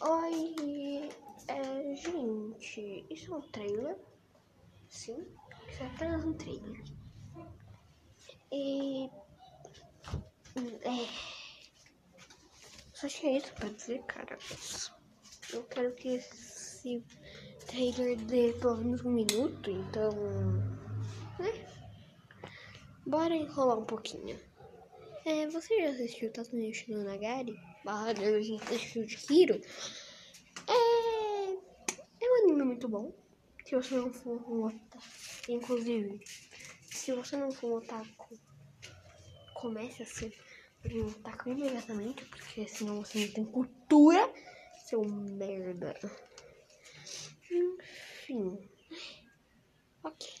Oi, é, gente, isso é um trailer? Sim, isso é apenas um trailer. E. É. Só tinha isso pra dizer, cara. Eu quero que esse trailer dê pelo menos um minuto, então. Né? Bora enrolar um pouquinho. É, você já assistiu Tatooine no Nagari? Barra de Hiro? É, é um anime muito bom. Se você não for um otaku, inclusive, se você não for um otaku, comece a ser um otaku imediatamente, porque senão você não tem cultura, seu merda. Enfim. Ok.